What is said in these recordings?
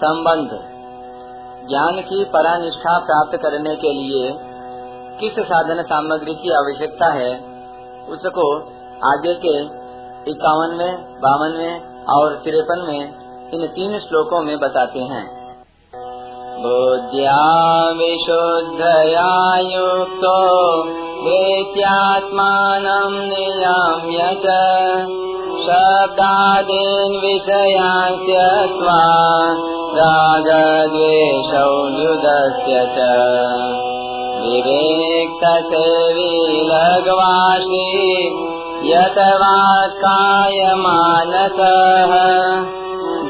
संबंध। ज्ञान की परानिष्ठा प्राप्त करने के लिए किस साधन सामग्री की आवश्यकता है, उसको आगे के इक्यावनवे बावनवे और तिरपन में इन तीन श्लोकों में बताते हैं। बुद्ध्या विशुद्धया युक्तो वेत्यात्मानं नियाम्य च शब्दादीन् विषयान् त्यक्त्वा रागद्वेषौ युधस्य च। विवेक्तसेवी लघ्वाशी यतवा कायमानसः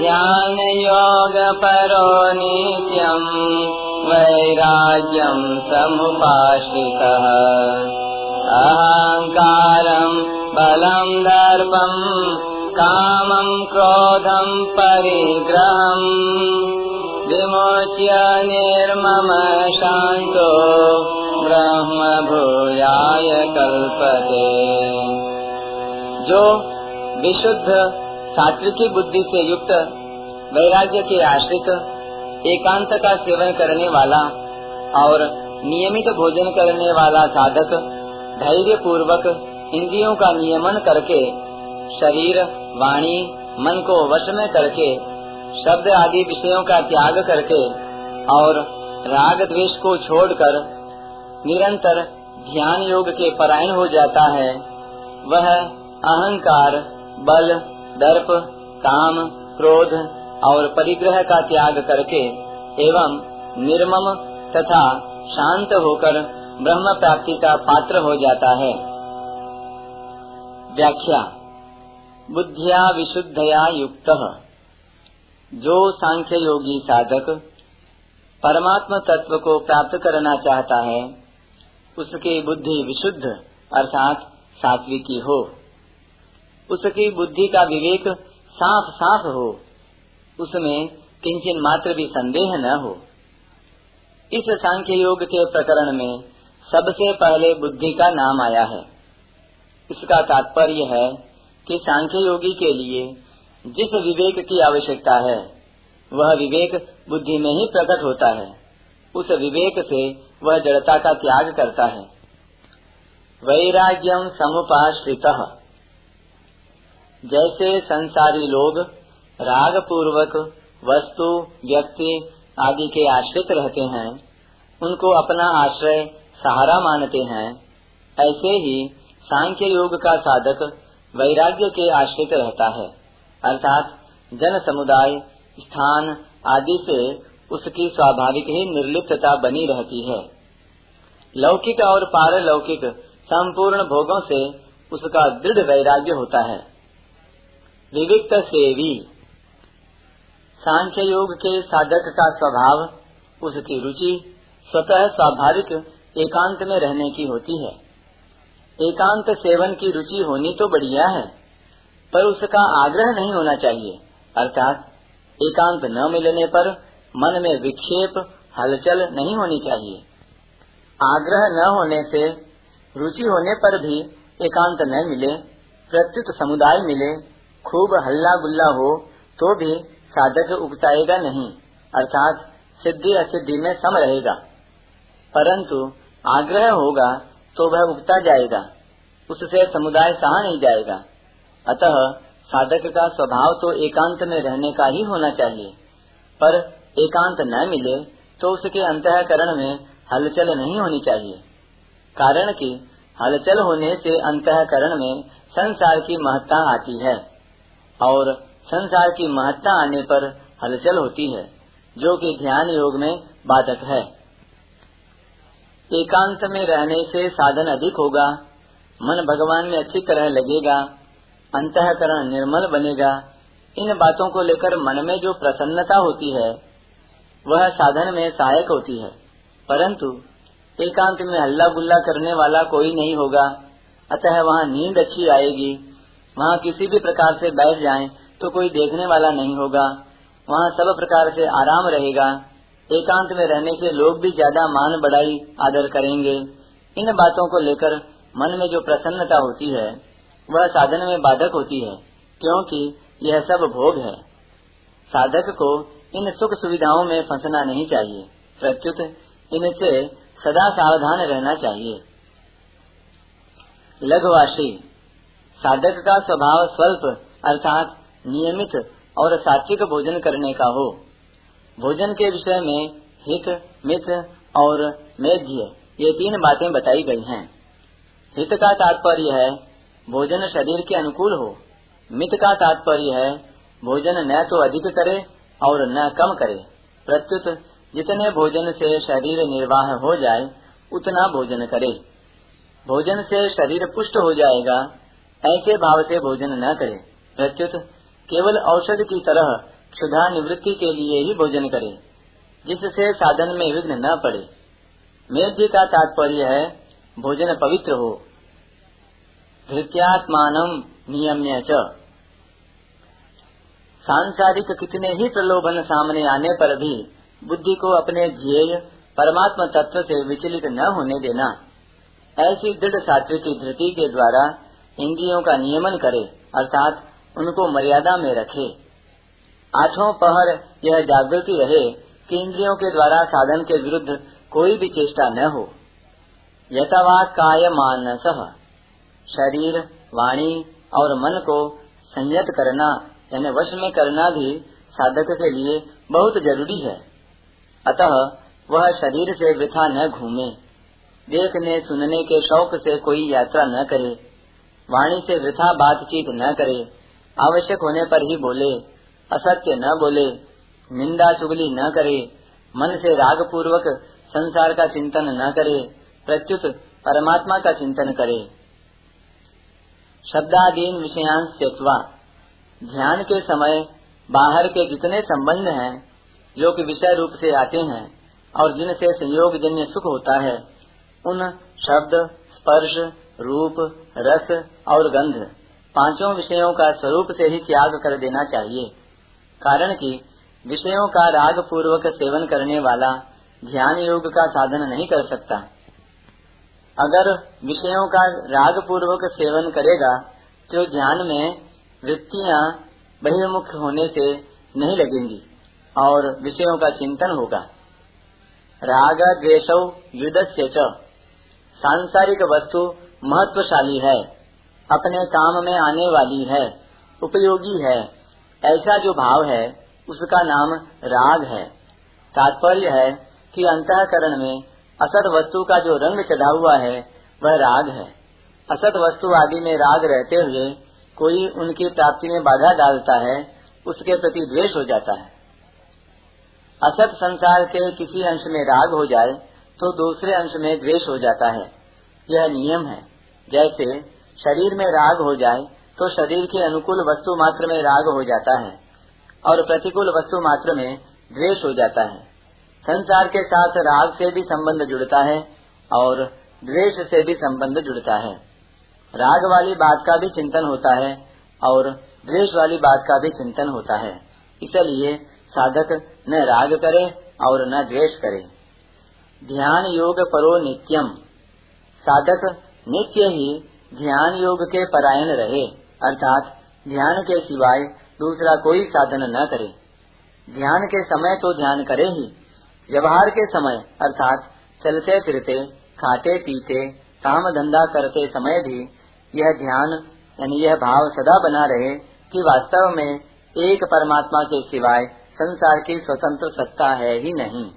ध्यानयोगपरो नित्यम् वैराग्यम् समुपाश्रितः। अहङ्कारम् बलम् दर्पम् कामम् क्रोधम् परिग्रहम् विमोच्य निर्मम शान्तो ब्रह्म भूयाय कल्पते। जो विशुद्ध सात्विकी बुद्धि से युक्त, वैराग्य के आश्रित, एकांत का सेवन करने वाला और नियमित भोजन करने वाला साधक धैर्य पूर्वक इंद्रियों का नियमन करके, शरीर, वाणी, मन को वश में करके, शब्द आदि विषयों का त्याग करके और राग द्वेष को छोड़कर निरंतर ध्यान योग के परायण हो जाता है। वह अहंकार, बल दर्प, काम, क्रोध और परिग्रह का त्याग करके एवं निर्मम तथा शांत होकर ब्रह्म प्राप्ति का पात्र हो जाता है। व्याख्या। बुद्धिया विशुद्धया युक्त। जो सांख्य योगी साधक परमात्म तत्व को प्राप्त करना चाहता है, उसकी बुद्धि विशुद्ध अर्थात सात्विकी हो। उसकी बुद्धि का विवेक साफ़ साफ़ हो, उसमें किंचन मात्र भी संदेह न हो। इस सांख्य योग के प्रकरण में सबसे पहले बुद्धि का नाम आया है। इसका तात्पर्य है कि सांख्य योगी के लिए जिस विवेक की आवश्यकता है, वह विवेक बुद्धि में ही प्रकट होता है। उस विवेक से वह जड़ता का त्याग करता है। वैराग्यम समुपाश्रित। जैसे संसारी लोग राग पूर्वक वस्तु, व्यक्ति आदि के आश्रित रहते हैं, उनको अपना आश्रय सहारा मानते हैं, ऐसे ही सांख्य योग का साधक वैराग्य के आश्रित रहता है। अर्थात जन समुदाय, स्थान आदि से उसकी स्वाभाविक ही निर्लिप्तता बनी रहती है। लौकिक और पारलौकिक संपूर्ण भोगों से उसका दृढ़ वैराग्य होता है। विविक्त सेवी सांख्य योग के साधक का स्वभाव, उसकी रुचि स्वतः स्वाभाविक, एकांत में रहने की होती है। एकांत सेवन की रुचि होनी तो बढ़िया है, पर उसका आग्रह नहीं होना चाहिए। अर्थात, एकांत न मिलने पर मन में विक्षेप, हलचल नहीं होनी चाहिए। आग्रह न होने से, रुचि होने पर भी एकांत न मिले, प्रत्युत समुदाय मिले खूब हल्ला गुल्ला हो तो भी साधक उगताएगा नहीं, अर्थात सिद्धि असिद्धि में सम रहेगा। परंतु आग्रह होगा तो वह उगता जाएगा, उससे समुदाय सहा नहीं जाएगा। अतः साधक का स्वभाव तो एकांत में रहने का ही होना चाहिए। पर एकांत न मिले तो उसके अंतकरण में हलचल नहीं होनी चाहिए। कारण कि हलचल होने से अंतकरण में संसार की महत्ता आती है। और संसार की महत्ता आने पर हलचल होती है, जो कि ध्यान योग में बाधक है। एकांत में रहने से साधन अधिक होगा, मन भगवान में अच्छी तरह लगेगा, अंतकरण निर्मल बनेगा। इन बातों को लेकर मन में जो प्रसन्नता होती है, वह साधन में सहायक होती है। परंतु एकांत में हल्ला गुल्ला करने वाला कोई नहीं होगा, अतः वहाँ नींद अच्छी आएगी। वहाँ किसी भी प्रकार से बैठ जाएँ तो कोई देखने वाला नहीं होगा। वहाँ सब प्रकार से आराम रहेगा। एकांत में रहने से लोग भी ज़्यादा मान बढ़ाई आदर करेंगे। इन बातों को लेकर मन में जो प्रसन्नता होती है, वह साधन में बाधक होती है, क्योंकि यह सब भोग है। साधक को इन सुख सुविधाओं में फंसना नहीं चाहिए। प्रत्युत इनसे सदा सावधान रहना चाहिए। लघुवाशी साधक का स्वभाव स्वल्प, अर्थात नियमित और सात्विक भोजन करने का हो। भोजन के विषय में हित मित और मेध्य ये तीन बातें बताई गई हैं। हित का तात्पर्य है, भोजन शरीर के अनुकूल हो। मित का तात्पर्य है, भोजन न तो अधिक करे और न कम करे। प्रत्युत जितने भोजन से शरीर निर्वाह हो जाए, उतना भोजन करे। भोजन से शरीर पुष्ट हो जाएगा ऐसे भाव से भोजन न करे। प्रत्युत, केवल औषध की तरह क्षुधा निवृत्ति के लिए ही भोजन करे, जिससे साधन में विघ्न न पड़े। मेघ्य का तात्पर्य है, भोजन पवित्र हो। धृत्यात्मान नियम्य च। सांसारिक कितने ही प्रलोभन सामने आने पर भी बुद्धि को अपने ध्येय, परमात्मा तत्व से विचलित न होने देना, ऐसी दृढ़ सात्विक धृति के द्वारा इंद्रियों का नियमन करे, अर्थात उनको मर्यादा में रखे। आठों पहर यह जागृति रहे कि इंद्रियों के द्वारा साधन के विरुद्ध कोई भी चेष्टा न हो। यथावा काय मानस शरीर, वाणी और मन को संयत करना, यानी वश में करना भी साधक के लिए बहुत ज़रूरी है। अतः वह शरीर से वृथा न घूमे। देखने, सुनने के शौक से कोई यात्रा न करे। वाणी से वृथा बातचीत न करे, आवश्यक होने पर ही बोले, असत्य न बोले, निंदा चुगली न करे, मन से राग पूर्वक संसार का चिंतन न करे प्रत्युत परमात्मा का चिंतन करे। शब्दादीन विषयांश त्यक्वा ध्यान के समय बाहर के जितने संबंध हैं जो कि विषय रूप से आते हैं, और जिनसे संयोग जन्य सुख होता है, उन शब्द, स्पर्श रूप, रस और गंध पाँचों विषयों का स्वरूप से ही त्याग कर देना चाहिए। कारण कि विषयों का राग पूर्वक सेवन करने वाला ध्यान योग का साधन नहीं कर सकता। अगर विषयों का राग पूर्वक सेवन करेगा तो ध्यान में वृत्तियाँ बहिर्मुख होने से नहीं लगेंगी और विषयों का चिंतन होगा। राग द्वेष युद्ध सांसारिक वस्तु महत्वशाली है, अपने काम में आने वाली है, उपयोगी है। ऐसा जो भाव है, उसका नाम राग है। तात्पर्य है कि अंतकरण में असत वस्तु का जो रंग चढ़ा हुआ है, वह राग है। असत वस्तु आदि में राग रहते हुए कोई उनकी प्राप्ति में बाधा डालता है, उसके प्रति द्वेष हो जाता है। असत संसार के किसी अंश में राग हो जाए तो दूसरे अंश में द्वेष हो जाता है। यह नियम है। जैसे शरीर में राग हो जाए तो शरीर के अनुकूल वस्तु मात्र में राग हो जाता है और प्रतिकूल वस्तु मात्र में द्वेष हो जाता है। संसार के साथ राग से भी संबंध जुड़ता है और द्वेष से भी संबंध जुड़ता है। राग वाली बात का भी चिंतन होता है और द्वेष वाली बात का भी चिंतन होता है। इसलिए साधक न राग करे और न द्वेष करे। ध्यान योग परो नित्यम। साधक नित्य ही ध्यान योग के परायण रहे, अर्थात ध्यान के सिवाय दूसरा कोई साधन न करे। ध्यान के समय तो ध्यान करे ही। व्यवहार के समय, अर्थात चलते फिरते, खाते पीते, काम धंधा करते समय भी यह ध्यान, यानी यह भाव सदा बना रहे कि वास्तव में एक परमात्मा के सिवाय संसार की स्वतंत्र सत्ता है ही नहीं।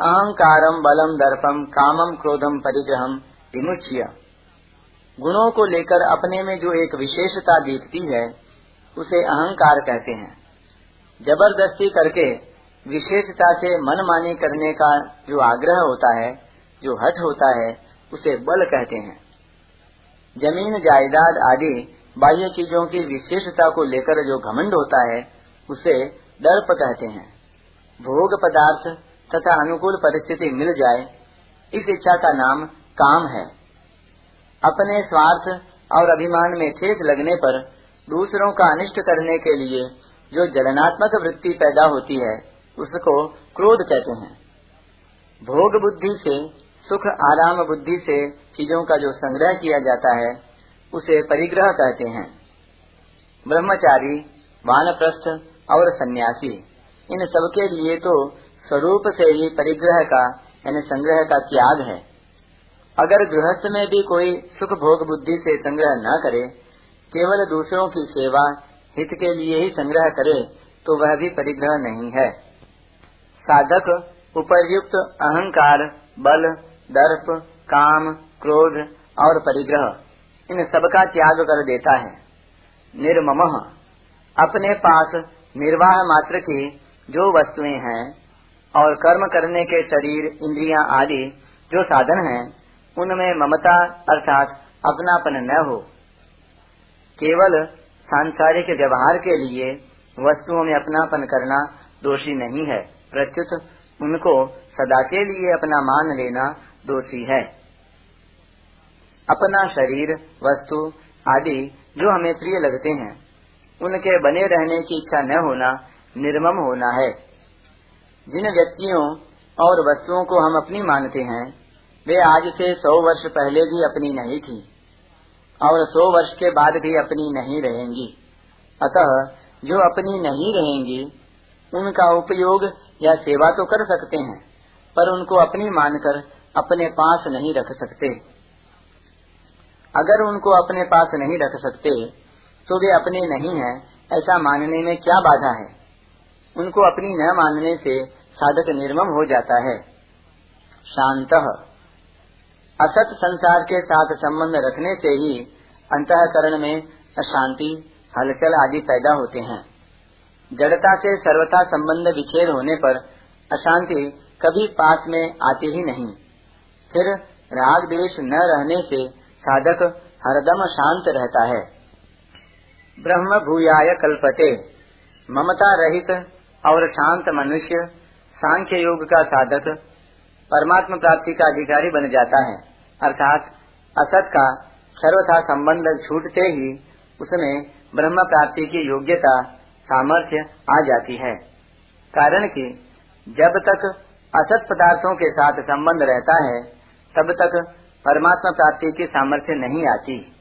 अहंकारम बलम दर्पम कामम क्रोधम परिग्रहम विमुच्य। गुणों को लेकर अपने में जो एक विशेषता दिखती है, उसे अहंकार कहते हैं। ज़बरदस्ती करके विशेषता से मनमानी करने का जो आग्रह होता है, जो हट होता है, उसे बल कहते हैं। ज़मीन, जायदाद आदि बाह्य चीज़ों की विशेषता को लेकर जो घमंड होता है, उसे दर्प कहते हैं। भोग पदार्थ तथा अनुकूल परिस्थिति मिल जाए, इस इच्छा का नाम काम है। अपने स्वार्थ और अभिमान में ठेस लगने पर दूसरों का अनिष्ट करने के लिए जो जलनात्मक वृत्ति पैदा होती है, उसको क्रोध कहते हैं। भोग बुद्धि से, सुख आराम बुद्धि से चीज़ों का जो संग्रह किया जाता है, उसे परिग्रह कहते हैं। ब्रह्मचारी वानप्रस्थ और सन्यासी, इन सबके लिए तो स्वरूप से ही परिग्रह का यानी संग्रह का त्याग है। अगर गृहस्थ में भी कोई सुख भोग बुद्धि से संग्रह न करे, केवल दूसरों की सेवा, हित के लिए ही संग्रह करे तो वह भी परिग्रह नहीं है। साधक, उपर्युक्त अहंकार, बल, दर्प, काम, क्रोध और परिग्रह, इन सब का त्याग कर देता है। निर्मम, अपने पास निर्वाह मात्र की जो वस्तुएँ हैं और कर्म करने के शरीर, इंद्रियाँ आदि जो साधन हैं, उनमें ममता अर्थात अपनापन न हो। केवल सांसारिक व्यवहार के लिए वस्तुओं में अपनापन करना दोषी नहीं है। प्रत्युत उनको सदा के लिए अपना मान लेना दोषी है। अपना शरीर, वस्तु आदि जो हमें प्रिय लगते हैं, उनके बने रहने की इच्छा न होना निर्मम होना है। जिन व्यक्तियों और वस्तुओं को हम अपनी मानते हैं, वे आज से सौ वर्ष पहले भी अपनी नहीं थी और सौ वर्ष के बाद भी अपनी नहीं रहेंगी। अतः जो अपनी नहीं रहेंगी, उनका उपयोग या सेवा तो कर सकते हैं, पर उनको अपनी मानकर अपने पास नहीं रख सकते। अगर उनको अपने पास नहीं रख सकते तो वे अपने नहीं हैं, ऐसा मानने में क्या बाधा है? उनको अपनी न मानने से साधक निर्मम हो जाता है। शांत। असत संसार के साथ संबंध रखने से ही अंतकरण में अशांति, हलचल आदि पैदा होते हैं। जड़ता से सर्वथा संबंध विच्छेद होने पर अशांति कभी पास में आती ही नहीं। फिर राग द्वेष न रहने से साधक हरदम शांत रहता है। ब्रह्म भूयाय कल्पते। ममता रहित और शांत मनुष्य सांख्य योग का साधक, परमात्मा प्राप्ति का अधिकारी बन जाता है। अर्थात, असत का सर्वथा संबंध छूटते ही उसमें ब्रह्म प्राप्ति की योग्यता, सामर्थ्य आ जाती है। कारण कि, जब तक असत पदार्थों के साथ संबंध रहता है, तब तक परमात्मा प्राप्ति की सामर्थ्य नहीं आती।